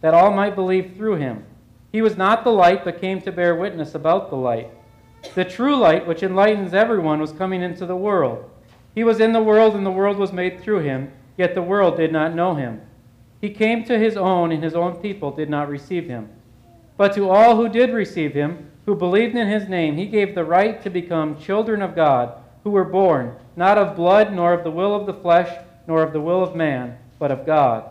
that all might believe through him. He was not the light, but came to bear witness about the light. The true light, which enlightens everyone, was coming into the world. He was in the world, and the world was made through him, yet the world did not know him. He came to his own, and his own people did not receive him. But to all who did receive him, who believed in his name, he gave the right to become children of God, who were born, not of blood, nor of the will of the flesh, nor of the will of man, but of God.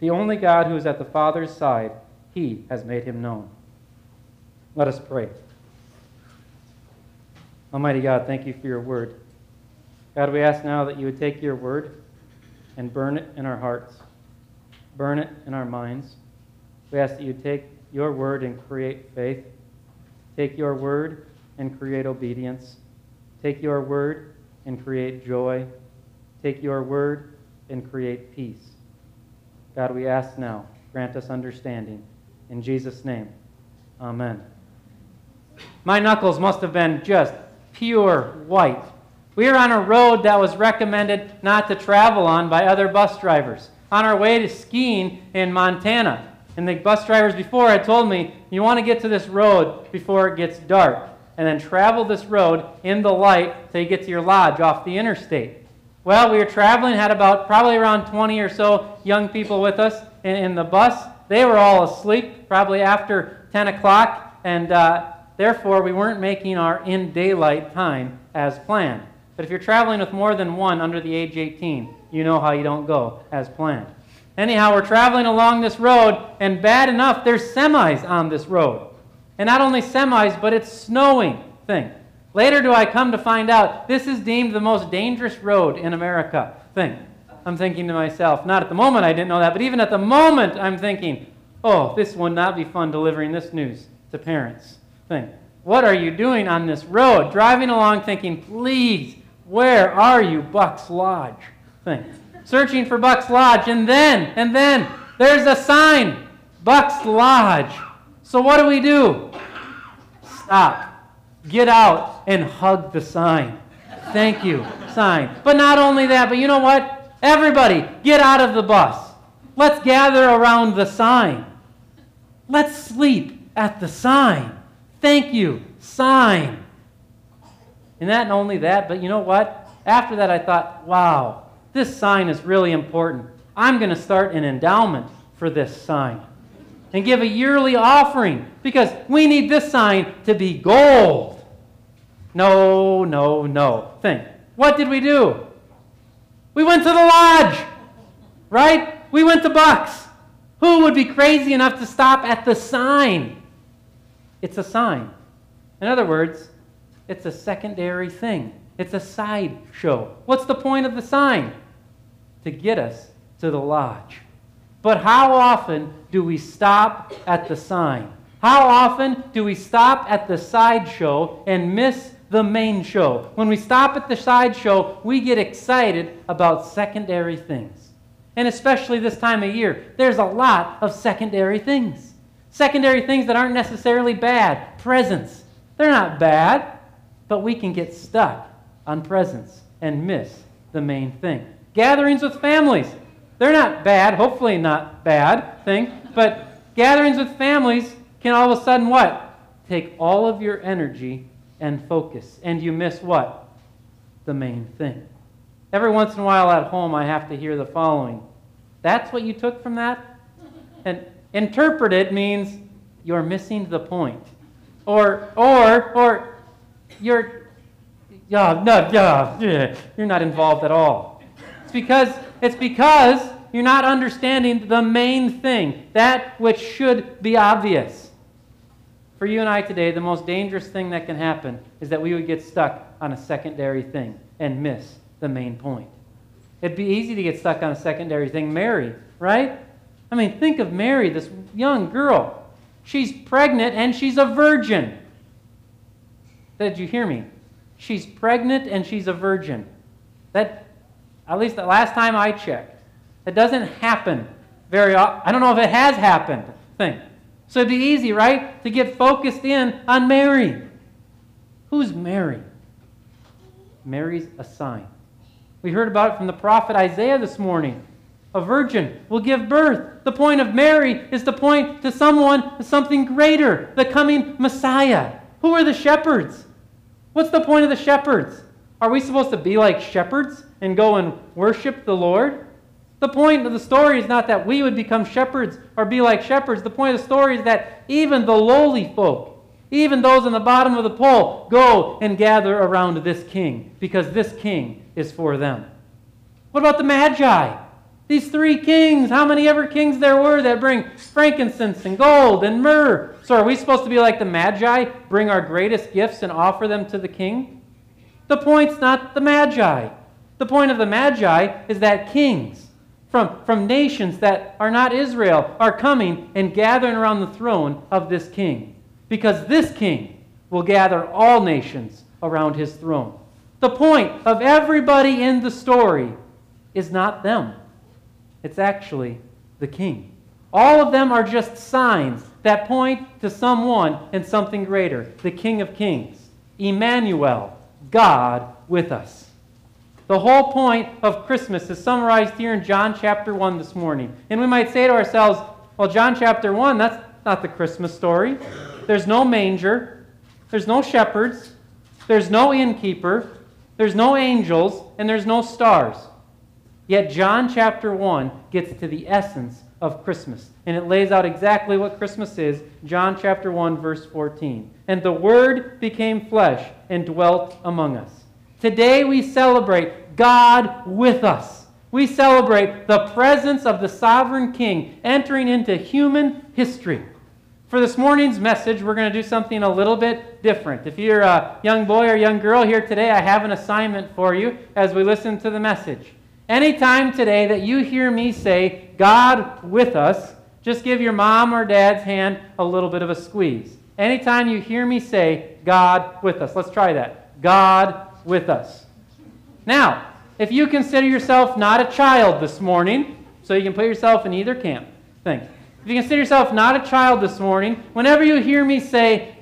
The only God who is at the Father's side, he has made him known. Let us pray. Almighty God, thank you for your word. God, we ask now that you would take your word and burn it in our hearts, burn it in our minds. We ask that you take your word and create faith, take your word and create obedience, take your word and create joy, take your word and create peace. God, we ask now, grant us understanding. In Jesus' name, amen. My knuckles must have been just pure white. We were on a road that was recommended not to travel on by other bus drivers. On our way to skiing in Montana. And the bus drivers before had told me, you want to get to this road before it gets dark. And then travel this road in the light till you get to your lodge off the interstate. Well, we were traveling, had about probably around 20 or so young people with us in, in the bus. They were all asleep, probably after 10 o'clock, and uh, therefore we weren't making our in daylight time as planned. But if you're traveling with more than one under the age 18, you know how you don't go as planned. Anyhow, we're traveling along this road, and bad enough, there's semis on this road. And not only semis, but it's snowing thing. Later do I come to find out this is deemed the most dangerous road in America thing. I'm thinking to myself, not at the moment I didn't know that, but even at the moment I'm thinking, oh, this would not be fun delivering this news to parents thing. What are you doing on this road? Driving along thinking, please, where are you, Buck's Lodge? Thing. Searching for Buck's Lodge, and then, and then, there's a sign, Buck's Lodge. So what do we do? Stop. Get out and hug the sign. Thank you, sign. But not only that, but you know what? Everybody, get out of the bus. Let's gather around the sign. Let's sleep at the sign. Thank you, sign. And that not only that, but you know what? After that, I thought, wow, this sign is really important. I'm going to start an endowment for this sign and give a yearly offering because we need this sign to be gold. No, no, no. Think. What did we do? We went to the lodge, right? We went to Bucks. Who would be crazy enough to stop at the sign? It's a sign. In other words, it's a secondary thing. It's a side show. What's the point of the sign? To get us to the lodge. But how often do we stop at the sign? How often do we stop at the side show and miss the main show? When we stop at the side show, we get excited about secondary things. And especially this time of year, there's a lot of secondary things. Secondary things that aren't necessarily bad. Presents. They're not bad, but we can get stuck on presents and miss the main thing. Gatherings with families. They're not bad, hopefully not bad thing, but gatherings with families can all of a sudden what? Take all of your energy and focus, and you miss what? The main thing. Every once in a while at home, I have to hear the following That's what you took from that? And interpreted means you're missing the point. Or, or, or, you're, yeah, no, yeah, you're not involved at all. It's because, it's because you're not understanding the main thing, that which should be obvious. For you and I today, the most dangerous thing that can happen is that we would get stuck on a secondary thing and miss the main point. It'd be easy to get stuck on a secondary thing. Mary, right? I mean, think of Mary, this young girl. She's pregnant and she's a virgin. Did you hear me? She's pregnant and she's a virgin. That, at least the last time I checked, that doesn't happen very often. I don't know if it has happened. Thing. So it'd be easy, right, to get focused in on Mary. Who's Mary? Mary's a sign. We heard about it from the prophet Isaiah this morning. A virgin will give birth. The point of Mary is to point to someone, something greater, the coming Messiah. Who are the shepherds? What's the point of the shepherds? Are we supposed to be like shepherds and go and worship the Lord? The point of the story is not that we would become shepherds or be like shepherds. The point of the story is that even the lowly folk, even those on the bottom of the pole go and gather around this king because this king is for them. What about the Magi? These three kings, how many ever kings there were that bring frankincense and gold and myrrh. So are we supposed to be like the Magi, bring our greatest gifts and offer them to the king? The point's not the Magi. The point of the Magi is that kings from, from nations that are not Israel are coming and gathering around the throne of this king because this king will gather all nations around his throne. The point of everybody in the story is not them, it's actually the king. All of them are just signs that point to someone and something greater the King of Kings, Emmanuel, God with us. The whole point of Christmas is summarized here in John chapter 1 this morning. And we might say to ourselves, well, John chapter 1, that's not the Christmas story. There's no manger. There's no shepherds. There's no innkeeper. There's no angels. And there's no stars. Yet John chapter 1 gets to the essence of Christmas. And it lays out exactly what Christmas is. John chapter 1, verse 14. And the Word became flesh and dwelt among us. Today we celebrate God with us. We celebrate the presence of the sovereign King entering into human history. For this morning's message, we're going to do something a little bit different. If you're a young boy or young girl here today, I have an assignment for you as we listen to the message. Anytime today that you hear me say, God with us, just give your mom or dad's hand a little bit of a squeeze. Anytime you hear me say, God with us, let's try that. God with us. Now, if you consider yourself not a child this morning, so you can put yourself in either camp, think. If you consider yourself not a child this morning, whenever you hear me say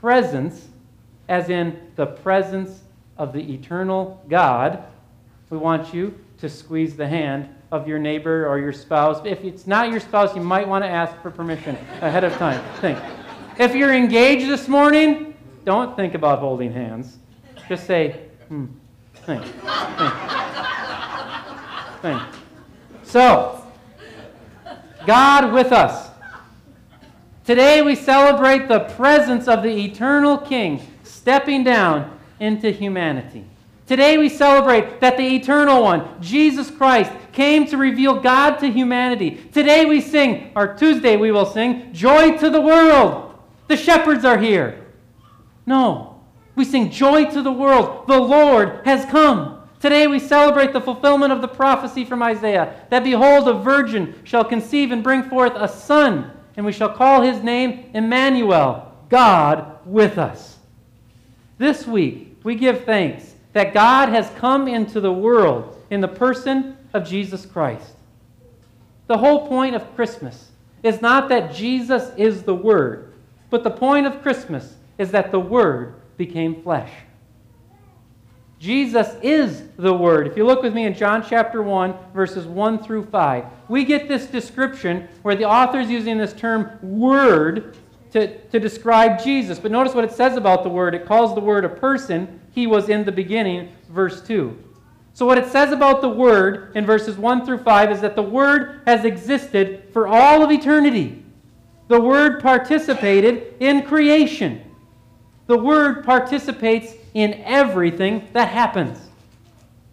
presence, as in the presence of the eternal God, we want you to squeeze the hand of your neighbor or your spouse. If it's not your spouse, you might want to ask for permission ahead of time. Think. If you're engaged this morning, don't think about holding hands. Just say, hmm, think, think. So, God with us. Today we celebrate the presence of the eternal King stepping down into humanity. Today we celebrate that the eternal one, Jesus Christ, came to reveal God to humanity. Today we sing, or Tuesday we will sing, Joy to the World. The shepherds are here. No, we sing Joy to the World. The Lord has come. Today we celebrate the fulfillment of the prophecy from Isaiah that behold, a virgin shall conceive and bring forth a son, and we shall call his name Emmanuel, God with us. This week we give thanks that God has come into the world in the person of Jesus Christ. The whole point of Christmas is not that Jesus is the Word, but the point of Christmas is that the Word became flesh. Jesus is the Word. If you look with me in John chapter 1, verses 1 through 5, we get this description where the author is using this term Word to, to describe Jesus. But notice what it says about the Word. It calls the Word a person. He was in the beginning, verse 2. So, what it says about the Word in verses 1 through 5 is that the Word has existed for all of eternity. the Word participated in creation. The Word participates in everything that happens.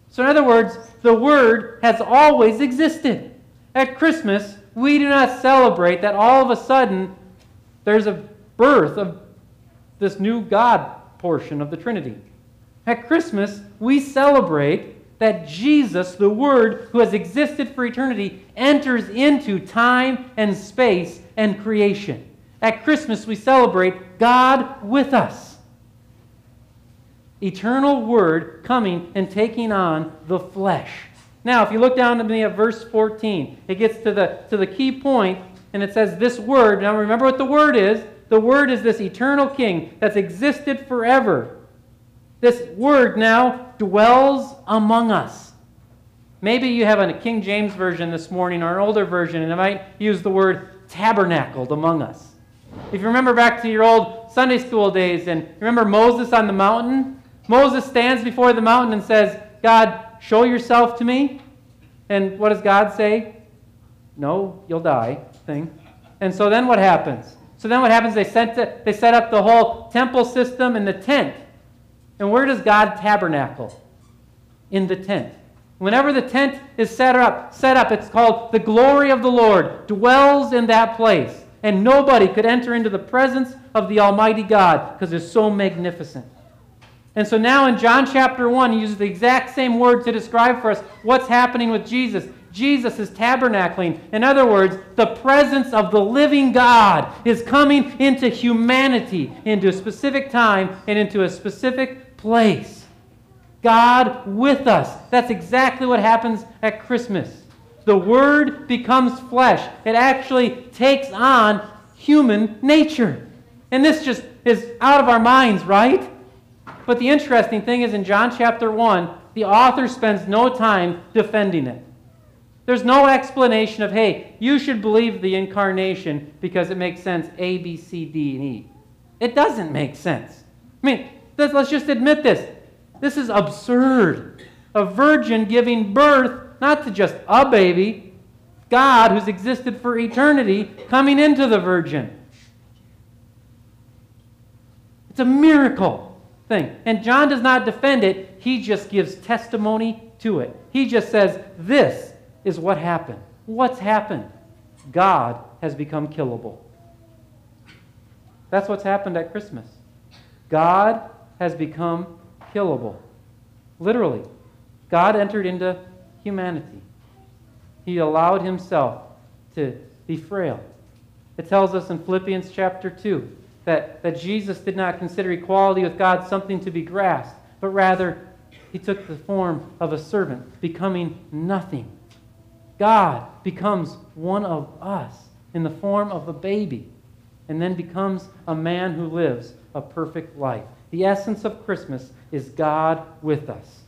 So, in other words, the Word has always existed. At Christmas, we do not celebrate that all of a sudden there's a birth of this new God portion of the Trinity. At Christmas, we celebrate that Jesus, the Word who has existed for eternity, enters into time and space and creation. At Christmas, we celebrate God with us. Eternal Word coming and taking on the flesh. Now, if you look down to me at verse 14, it gets to the, to the key point, and it says, This Word. Now, remember what the Word is. The Word is this eternal King that's existed forever. This Word now dwells among us. Maybe you have a King James version this morning or an older version, and it might use the word tabernacled among us. If you remember back to your old Sunday school days and remember Moses on the mountain, Moses stands before the mountain and says, God, show yourself to me. And what does God say? No, you'll die, thing. And so then what happens? So then what happens? They sent set, they set up the whole temple system and the tent. And where does God tabernacle? In the tent. Whenever the tent is set up, set up, it's called the glory of the Lord dwells in that place. And nobody could enter into the presence of the Almighty God because it's so magnificent. And so now in John chapter 1, he uses the exact same word to describe for us what's happening with Jesus. Jesus is tabernacling. In other words, the presence of the living God is coming into humanity, into a specific time, and into a specific place. God with us. That's exactly what happens at Christmas. The Word becomes flesh, it actually takes on human nature. And this just is out of our minds, right? But the interesting thing is in John chapter 1, the author spends no time defending it. There's no explanation of, hey, you should believe the incarnation because it makes sense A, B, C, D, and E. It doesn't make sense. I mean, let's just admit this. This is absurd. A virgin giving birth not to just a baby, God who's existed for eternity coming into the virgin. It's a miracle thing. And John does not defend it, he just gives testimony to it. He just says, This is what happened. What's happened? God has become killable. That's what's happened at Christmas. God has become killable. Literally. God entered into humanity. He allowed himself to be frail. It tells us in Philippians chapter 2 that, that Jesus did not consider equality with God something to be grasped, but rather he took the form of a servant, becoming nothing. God becomes one of us in the form of a baby and then becomes a man who lives a perfect life. The essence of Christmas is God with us,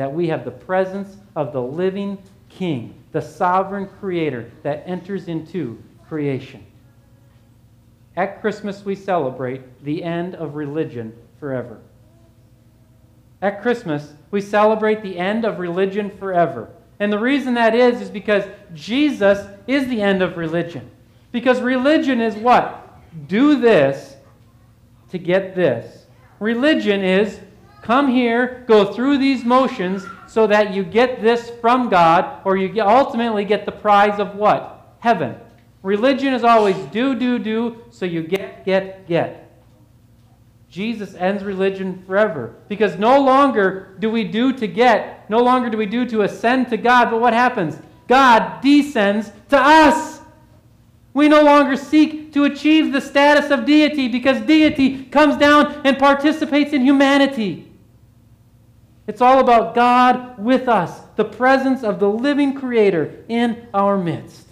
that we have the presence of the living King, the sovereign creator that enters into creation. At Christmas, we celebrate the end of religion forever. At Christmas, we celebrate the end of religion forever. And the reason that is, is because Jesus is the end of religion. Because religion is what? Do this to get this. Religion is come here, go through these motions so that you get this from God, or you ultimately get the prize of what? Heaven. Religion is always do, do, do, so you get, get, get. Jesus ends religion forever. Because no longer do we do to get, no longer do we do to ascend to God, but what happens? God descends to us. We no longer seek to achieve the status of deity because deity comes down and participates in humanity. It's all about God with us, the presence of the living Creator in our midst.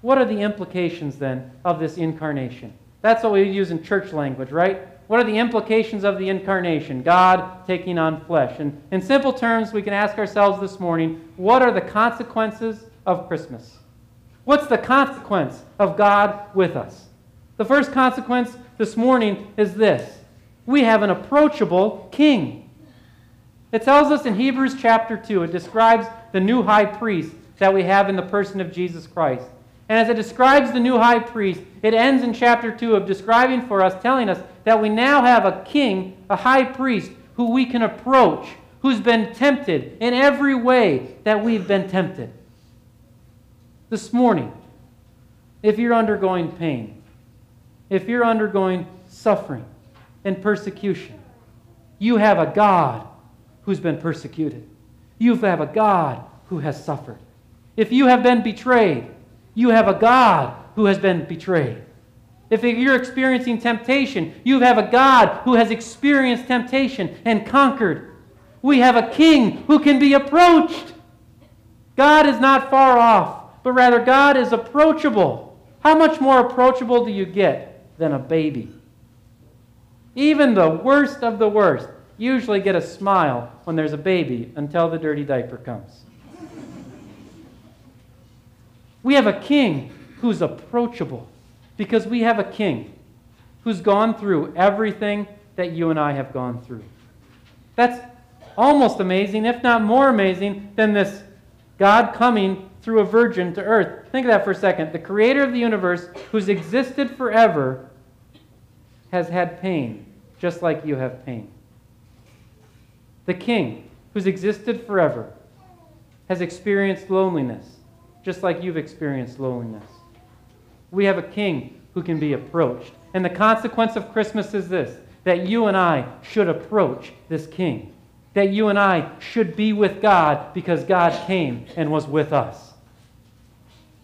What are the implications then of this incarnation? That's what we use in church language, right? What are the implications of the incarnation? God taking on flesh. And in simple terms, we can ask ourselves this morning what are the consequences of Christmas? What's the consequence of God with us? The first consequence this morning is this we have an approachable king. It tells us in Hebrews chapter 2, it describes the new high priest that we have in the person of Jesus Christ. And as it describes the new high priest, it ends in chapter 2 of describing for us, telling us that we now have a king, a high priest, who we can approach, who's been tempted in every way that we've been tempted. This morning, if you're undergoing pain, if you're undergoing suffering and persecution, you have a God who's been persecuted. You have a God who has suffered. If you have been betrayed, you have a God who has been betrayed. If you're experiencing temptation, you have a God who has experienced temptation and conquered. We have a king who can be approached. God is not far off, but rather God is approachable. How much more approachable do you get than a baby? Even the worst of the worst usually get a smile when there's a baby until the dirty diaper comes. We have a king who's approachable because we have a king who's gone through everything that you and I have gone through. That's almost amazing, if not more amazing, than this God coming through a virgin to earth. Think of that for a second. The creator of the universe, who's existed forever, has had pain, just like you have pain. The king, who's existed forever, has experienced loneliness, just like you've experienced loneliness. We have a king who can be approached. And the consequence of Christmas is this that you and I should approach this king. That you and I should be with God because God came and was with us.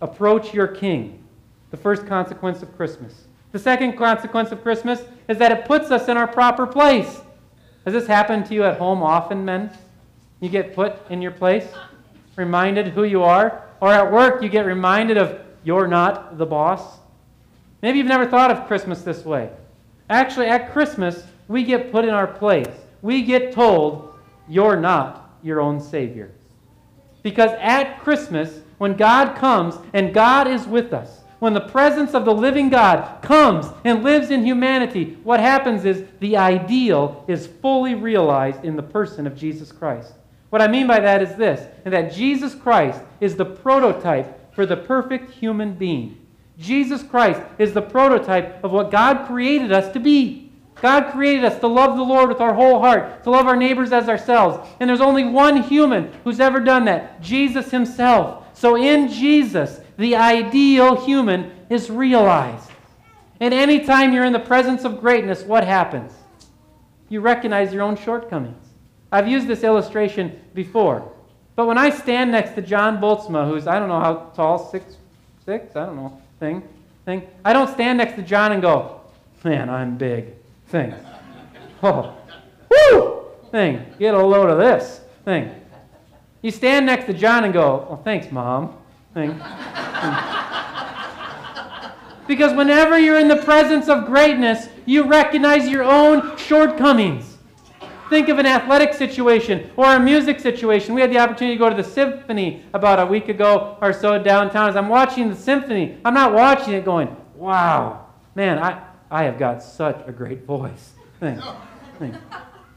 Approach your king. The first consequence of Christmas. The second consequence of Christmas is that it puts us in our proper place. Has this happened to you at home often, men? You get put in your place, reminded who you are, or at work you get reminded of you're not the boss. Maybe you've never thought of Christmas this way. Actually, at Christmas, we get put in our place. We get told, you're not your own Savior. Because at Christmas, when God comes and God is with us, when the presence of the living God comes and lives in humanity, what happens is the ideal is fully realized in the person of Jesus Christ. What I mean by that is this that Jesus Christ is the prototype for the perfect human being. Jesus Christ is the prototype of what God created us to be. God created us to love the Lord with our whole heart, to love our neighbors as ourselves. And there's only one human who's ever done that Jesus himself. So in Jesus, the ideal human is realized. And anytime you're in the presence of greatness, what happens? You recognize your own shortcomings. I've used this illustration before. But when I stand next to John Boltzma, who's, I don't know how tall, six, six, I don't know, thing, thing, I don't stand next to John and go, man, I'm big, thing. Oh, woo, thing, get a load of this, thing. You stand next to John and go, well, thanks, Mom, thing. because whenever you're in the presence of greatness, you recognize your own shortcomings. Think of an athletic situation or a music situation. We had the opportunity to go to the symphony about a week ago or so downtown. As I'm watching the symphony, I'm not watching it going, wow, man, I, I have got such a great voice. Think, think.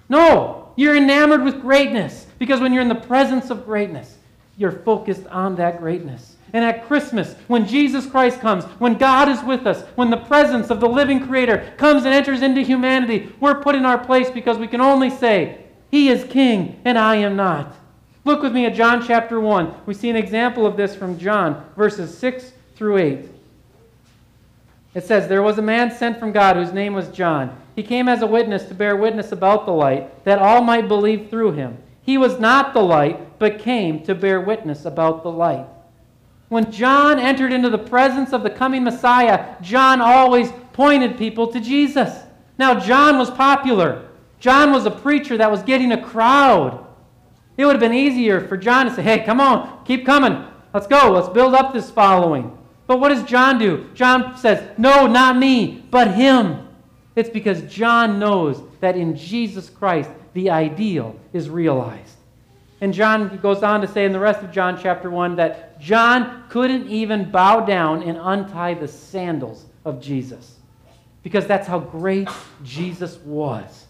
No, you're enamored with greatness because when you're in the presence of greatness, you're focused on that greatness. And at Christmas, when Jesus Christ comes, when God is with us, when the presence of the living Creator comes and enters into humanity, we're put in our place because we can only say, He is King and I am not. Look with me at John chapter 1. We see an example of this from John, verses 6 through 8. It says, There was a man sent from God whose name was John. He came as a witness to bear witness about the light, that all might believe through him. He was not the light, but came to bear witness about the light. When John entered into the presence of the coming Messiah, John always pointed people to Jesus. Now, John was popular. John was a preacher that was getting a crowd. It would have been easier for John to say, hey, come on, keep coming. Let's go. Let's build up this following. But what does John do? John says, no, not me, but him. It's because John knows that in Jesus Christ, the ideal is realized. And John goes on to say in the rest of John chapter 1 that John couldn't even bow down and untie the sandals of Jesus because that's how great Jesus was.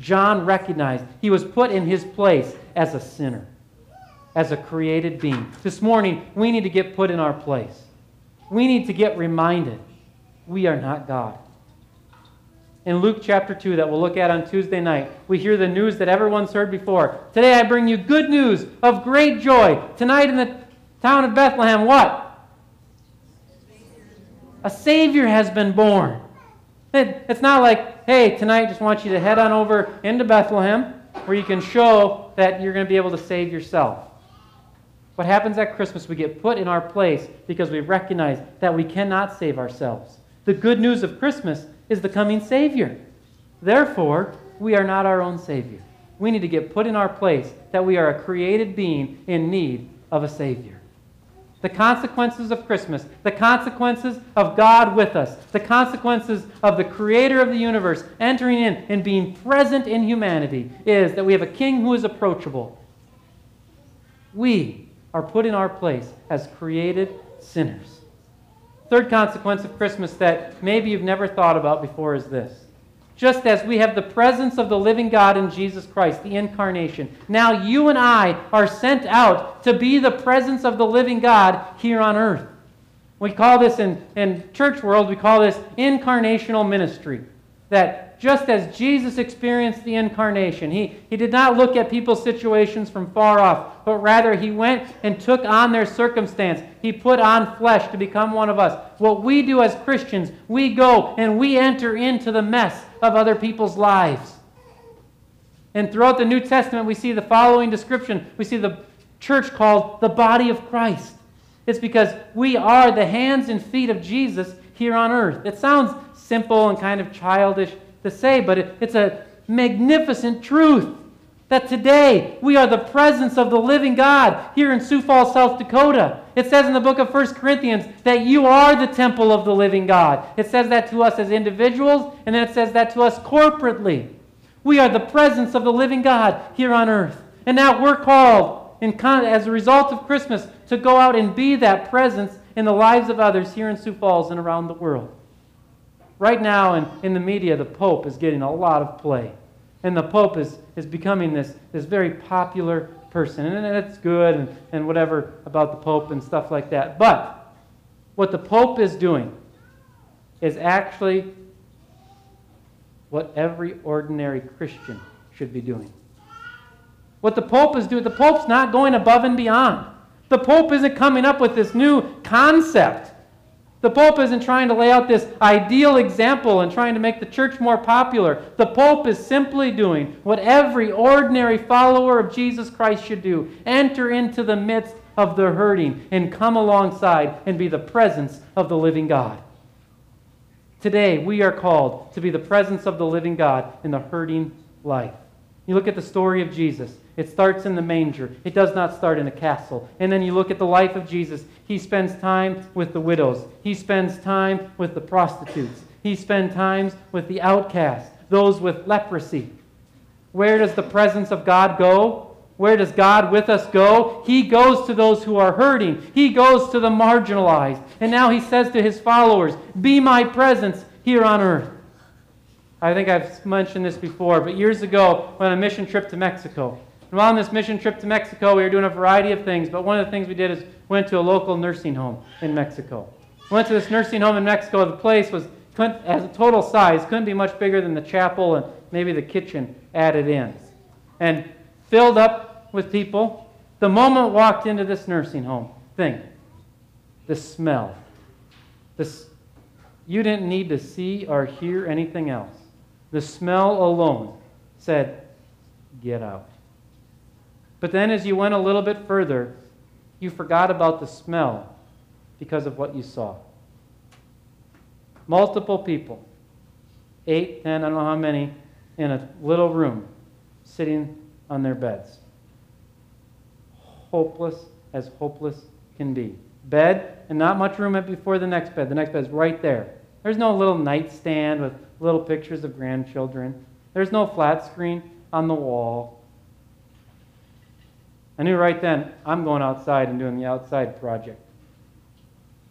John recognized he was put in his place as a sinner, as a created being. This morning, we need to get put in our place. we need to get reminded we are not God. In Luke chapter 2, that we'll look at on Tuesday night, we hear the news that everyone's heard before. Today I bring you good news of great joy. Tonight in the town of Bethlehem, what? A Savior has been born. It's not like, hey, tonight just want you to head on over into Bethlehem where you can show that you're going to be able to save yourself. What happens at Christmas? We get put in our place because we recognize that we cannot save ourselves. The good news of Christmas is the coming Savior. Therefore, we are not our own Savior. We need to get put in our place that we are a created being in need of a Savior. The consequences of Christmas, the consequences of God with us, the consequences of the Creator of the universe entering in and being present in humanity is that we have a King who is approachable. We are put in our place as created sinners. Third consequence of Christmas that maybe you've never thought about before is this. Just as we have the presence of the living God in Jesus Christ, the incarnation, now you and I are sent out to be the presence of the living God here on earth. We call this in, in church world, we call this incarnational ministry. That just as Jesus experienced the incarnation. He, he did not look at people's situations from far off, but rather he went and took on their circumstance. He put on flesh to become one of us. What we do as Christians, we go and we enter into the mess of other people's lives. And throughout the New Testament, we see the following description. We see the church called the body of Christ. It's because we are the hands and feet of Jesus here on earth. It sounds simple and kind of childish to say, but it, it's a magnificent truth that today we are the presence of the living God here in Sioux Falls, South Dakota. It says in the book of 1 Corinthians that you are the temple of the living God. It says that to us as individuals, and then it says that to us corporately. We are the presence of the living God here on earth. And now we're called, con- as a result of Christmas, to go out and be that presence in the lives of others here in Sioux Falls and around the world. Right now in, in the media, the Pope is getting a lot of play. And the Pope is, is becoming this, this very popular person. And, it's good and, and whatever about the Pope and stuff like that. But what the Pope is doing is actually what every ordinary Christian should be doing. What the Pope is doing, the Pope's not going above and beyond. The Pope isn't coming up with this new concept the Pope isn't trying to lay out this ideal example and trying to make the church more popular. The Pope is simply doing what every ordinary follower of Jesus Christ should do enter into the midst of the hurting and come alongside and be the presence of the living God. Today, we are called to be the presence of the living God in the hurting life. You look at the story of Jesus. It starts in the manger. It does not start in a castle. And then you look at the life of Jesus. He spends time with the widows. He spends time with the prostitutes. He spends time with the outcasts, those with leprosy. Where does the presence of God go? Where does God with us go? He goes to those who are hurting. He goes to the marginalized. And now he says to his followers, Be my presence here on earth. I think I've mentioned this before, but years ago, on a mission trip to Mexico, and while on this mission trip to Mexico, we were doing a variety of things, but one of the things we did is went to a local nursing home in Mexico. We went to this nursing home in Mexico. The place was, as a total size, couldn't be much bigger than the chapel and maybe the kitchen added in. And filled up with people. The moment walked into this nursing home, thing, the smell. This, you didn't need to see or hear anything else. The smell alone said, Get out. But then as you went a little bit further, you forgot about the smell because of what you saw. Multiple people, eight, ten, I don't know how many, in a little room, sitting on their beds. Hopeless as hopeless can be. Bed, and not much room before the next bed. The next bed is right there. There's no little nightstand with little pictures of grandchildren. There's no flat screen on the wall. I knew right then, I'm going outside and doing the outside project.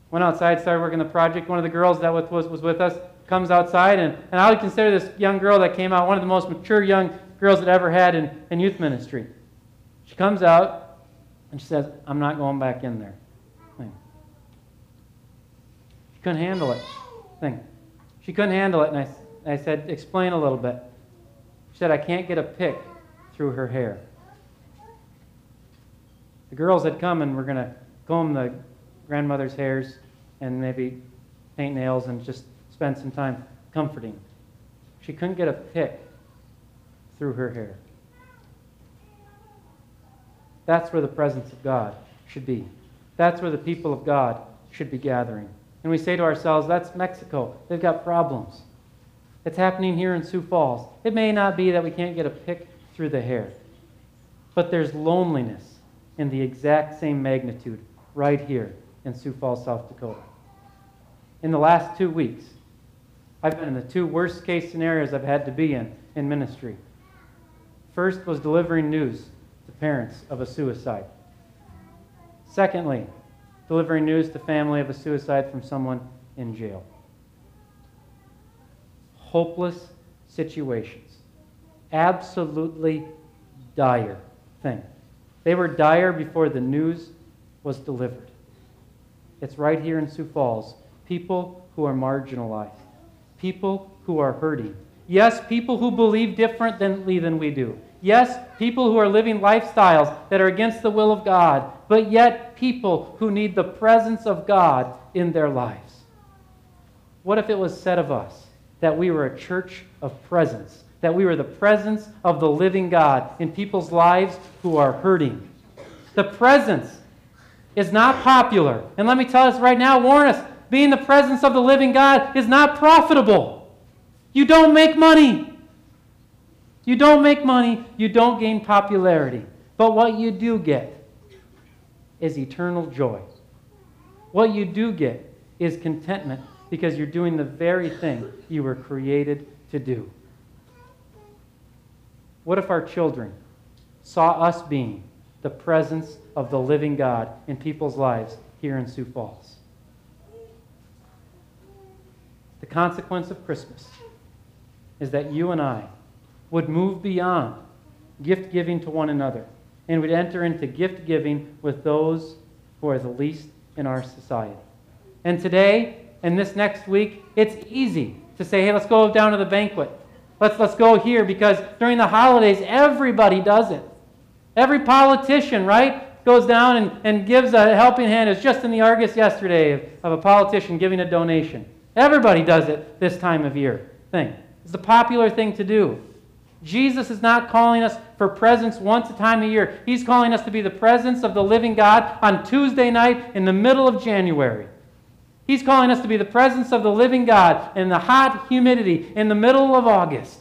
Went outside, started working the project. One of the girls that was, was with us comes outside, and, and I would consider this young girl that came out one of the most mature young girls that ever had in, in youth ministry. She comes out, and she says, I'm not going back in there. She couldn't handle it. Thing. She couldn't handle it, and I, I said, Explain a little bit. She said, I can't get a pick through her hair. The girls had come and were going to comb the grandmother's hairs and maybe paint nails and just spend some time comforting. She couldn't get a pick through her hair. That's where the presence of God should be. That's where the people of God should be gathering. And we say to ourselves, that's Mexico. They've got problems. It's happening here in Sioux Falls. It may not be that we can't get a pick through the hair, but there's loneliness in the exact same magnitude right here in Sioux Falls, South Dakota. In the last two weeks, I've been in the two worst case scenarios I've had to be in in ministry. First was delivering news to parents of a suicide. Secondly, delivering news to family of a suicide from someone in jail. Hopeless situations. Absolutely dire thing. They were dire before the news was delivered. It's right here in Sioux Falls. People who are marginalized, people who are hurting. Yes, people who believe differently than we do. Yes, people who are living lifestyles that are against the will of God, but yet people who need the presence of God in their lives. What if it was said of us that we were a church of presence, that we were the presence of the living God in people's lives who are hurting? The presence is not popular. And let me tell us right now, warn us, being the presence of the living God is not profitable. You don't make money. You don't make money, you don't gain popularity. But what you do get is eternal joy. What you do get is contentment because you're doing the very thing you were created to do. What if our children saw us being the presence of the living God in people's lives here in Sioux Falls? The consequence of Christmas is that you and I would move beyond gift giving to one another and would enter into gift giving with those who are the least in our society. And today and this next week, it's easy to say, hey, let's go down to the banquet. Let's, let's go here because during the holidays, everybody does it. Every politician, right, goes down and, and gives a helping hand. It's just in the Argus yesterday of, of a politician giving a donation. Everybody does it this time of year thing. It's the popular thing to do. Jesus is not calling us for presence once a time a year. He's calling us to be the presence of the living God on Tuesday night in the middle of January. He's calling us to be the presence of the living God in the hot humidity in the middle of August.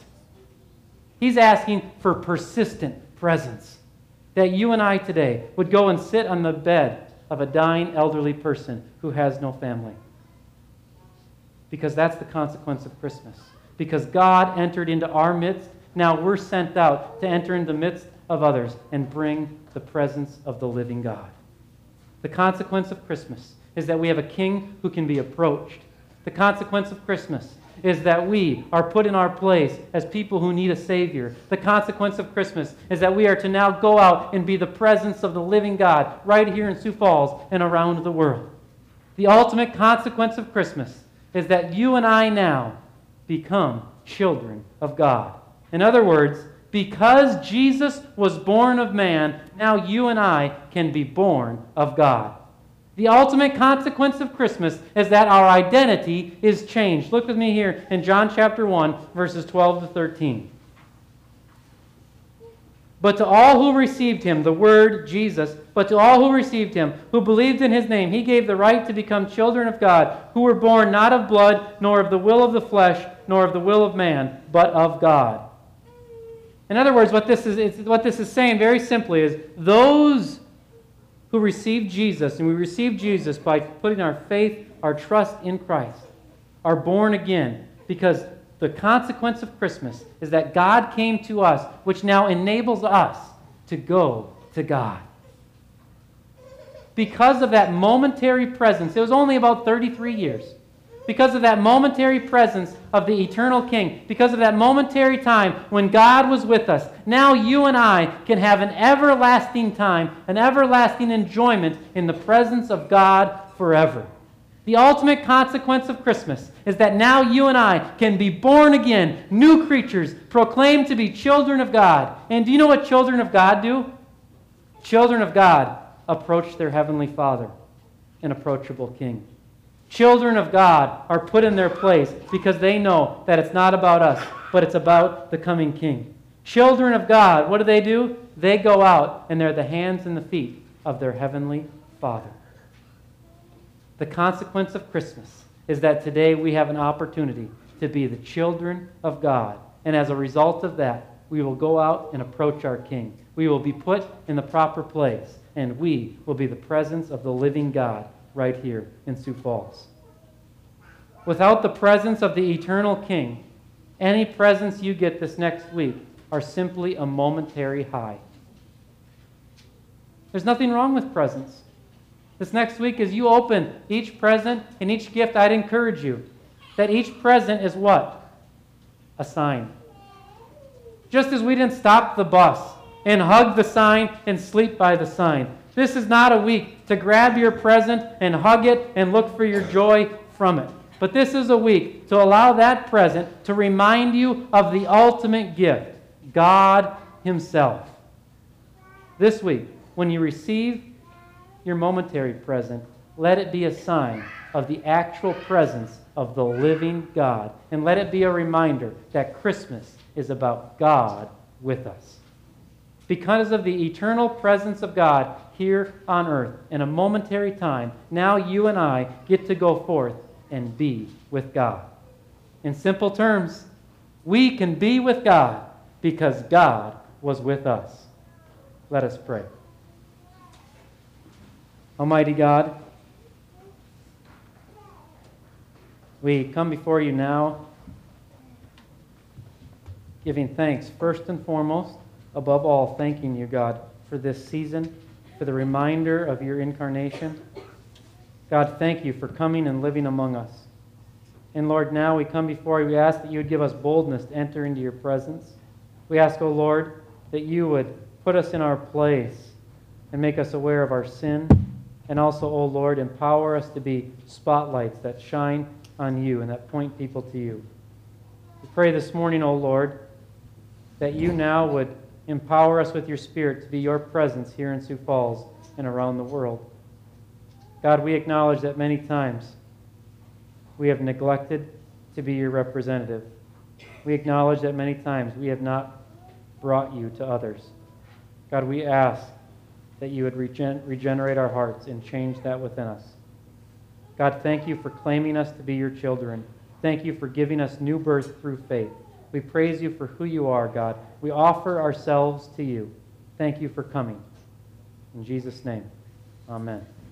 He's asking for persistent presence. That you and I today would go and sit on the bed of a dying elderly person who has no family. Because that's the consequence of Christmas. Because God entered into our midst now we're sent out to enter into the midst of others and bring the presence of the living God. The consequence of Christmas is that we have a king who can be approached. The consequence of Christmas is that we are put in our place as people who need a Savior. The consequence of Christmas is that we are to now go out and be the presence of the living God right here in Sioux Falls and around the world. The ultimate consequence of Christmas is that you and I now become children of God. In other words, because Jesus was born of man, now you and I can be born of God. The ultimate consequence of Christmas is that our identity is changed. Look with me here in John chapter 1, verses 12 to 13. But to all who received him, the word Jesus, but to all who received him, who believed in his name, he gave the right to become children of God, who were born not of blood, nor of the will of the flesh, nor of the will of man, but of God. In other words, what this is, what this is saying very simply is those who receive Jesus, and we receive Jesus by putting our faith, our trust in Christ, are born again because the consequence of Christmas is that God came to us, which now enables us to go to God. Because of that momentary presence, it was only about 33 years because of that momentary presence of the eternal King, because of that momentary time when God was with us, now you and I can have an everlasting time, an everlasting enjoyment in the presence of God forever. The ultimate consequence of Christmas is that now you and I can be born again, new creatures, proclaimed to be children of God. And do you know what children of God do? Children of God approach their heavenly Father, an approachable King. Children of God are put in their place because they know that it's not about us, but it's about the coming King. Children of God, what do they do? They go out and they're the hands and the feet of their heavenly Father. The consequence of Christmas is that today we have an opportunity to be the children of God. And as a result of that, we will go out and approach our King. We will be put in the proper place, and we will be the presence of the living God right here in Sioux Falls. Without the presence of the eternal King, any presents you get this next week are simply a momentary high. There's nothing wrong with presents. This next week, as you open each present and each gift, I'd encourage you that each present is what? A sign. Just as we didn't stop the bus and hug the sign and sleep by the sign, this is not a week to grab your present and hug it and look for your joy from it. But this is a week to allow that present to remind you of the ultimate gift God Himself. This week, when you receive your momentary present, let it be a sign of the actual presence of the living God. And let it be a reminder that Christmas is about God with us. Because of the eternal presence of God here on earth in a momentary time, now you and I get to go forth and be with God. In simple terms, we can be with God because God was with us. Let us pray. Almighty God, we come before you now giving thanks, first and foremost, above all, thanking you, God, for this season, for the reminder of your incarnation. God, thank you for coming and living among us. And Lord, now we come before you. We ask that you would give us boldness to enter into your presence. We ask, O oh Lord, that you would put us in our place and make us aware of our sin and also, O oh Lord, empower us to be spotlights that shine on you and that point people to you. We pray this morning, O oh Lord, that you now would empower us with your Spirit to be your presence here in Sioux Falls and around the world. God, we acknowledge that many times we have neglected to be your representative. We acknowledge that many times we have not brought you to others. God, we ask that you would regen- regenerate our hearts and change that within us. God, thank you for claiming us to be your children. Thank you for giving us new birth through faith. We praise you for who you are, God. We offer ourselves to you. Thank you for coming. In Jesus' name, amen.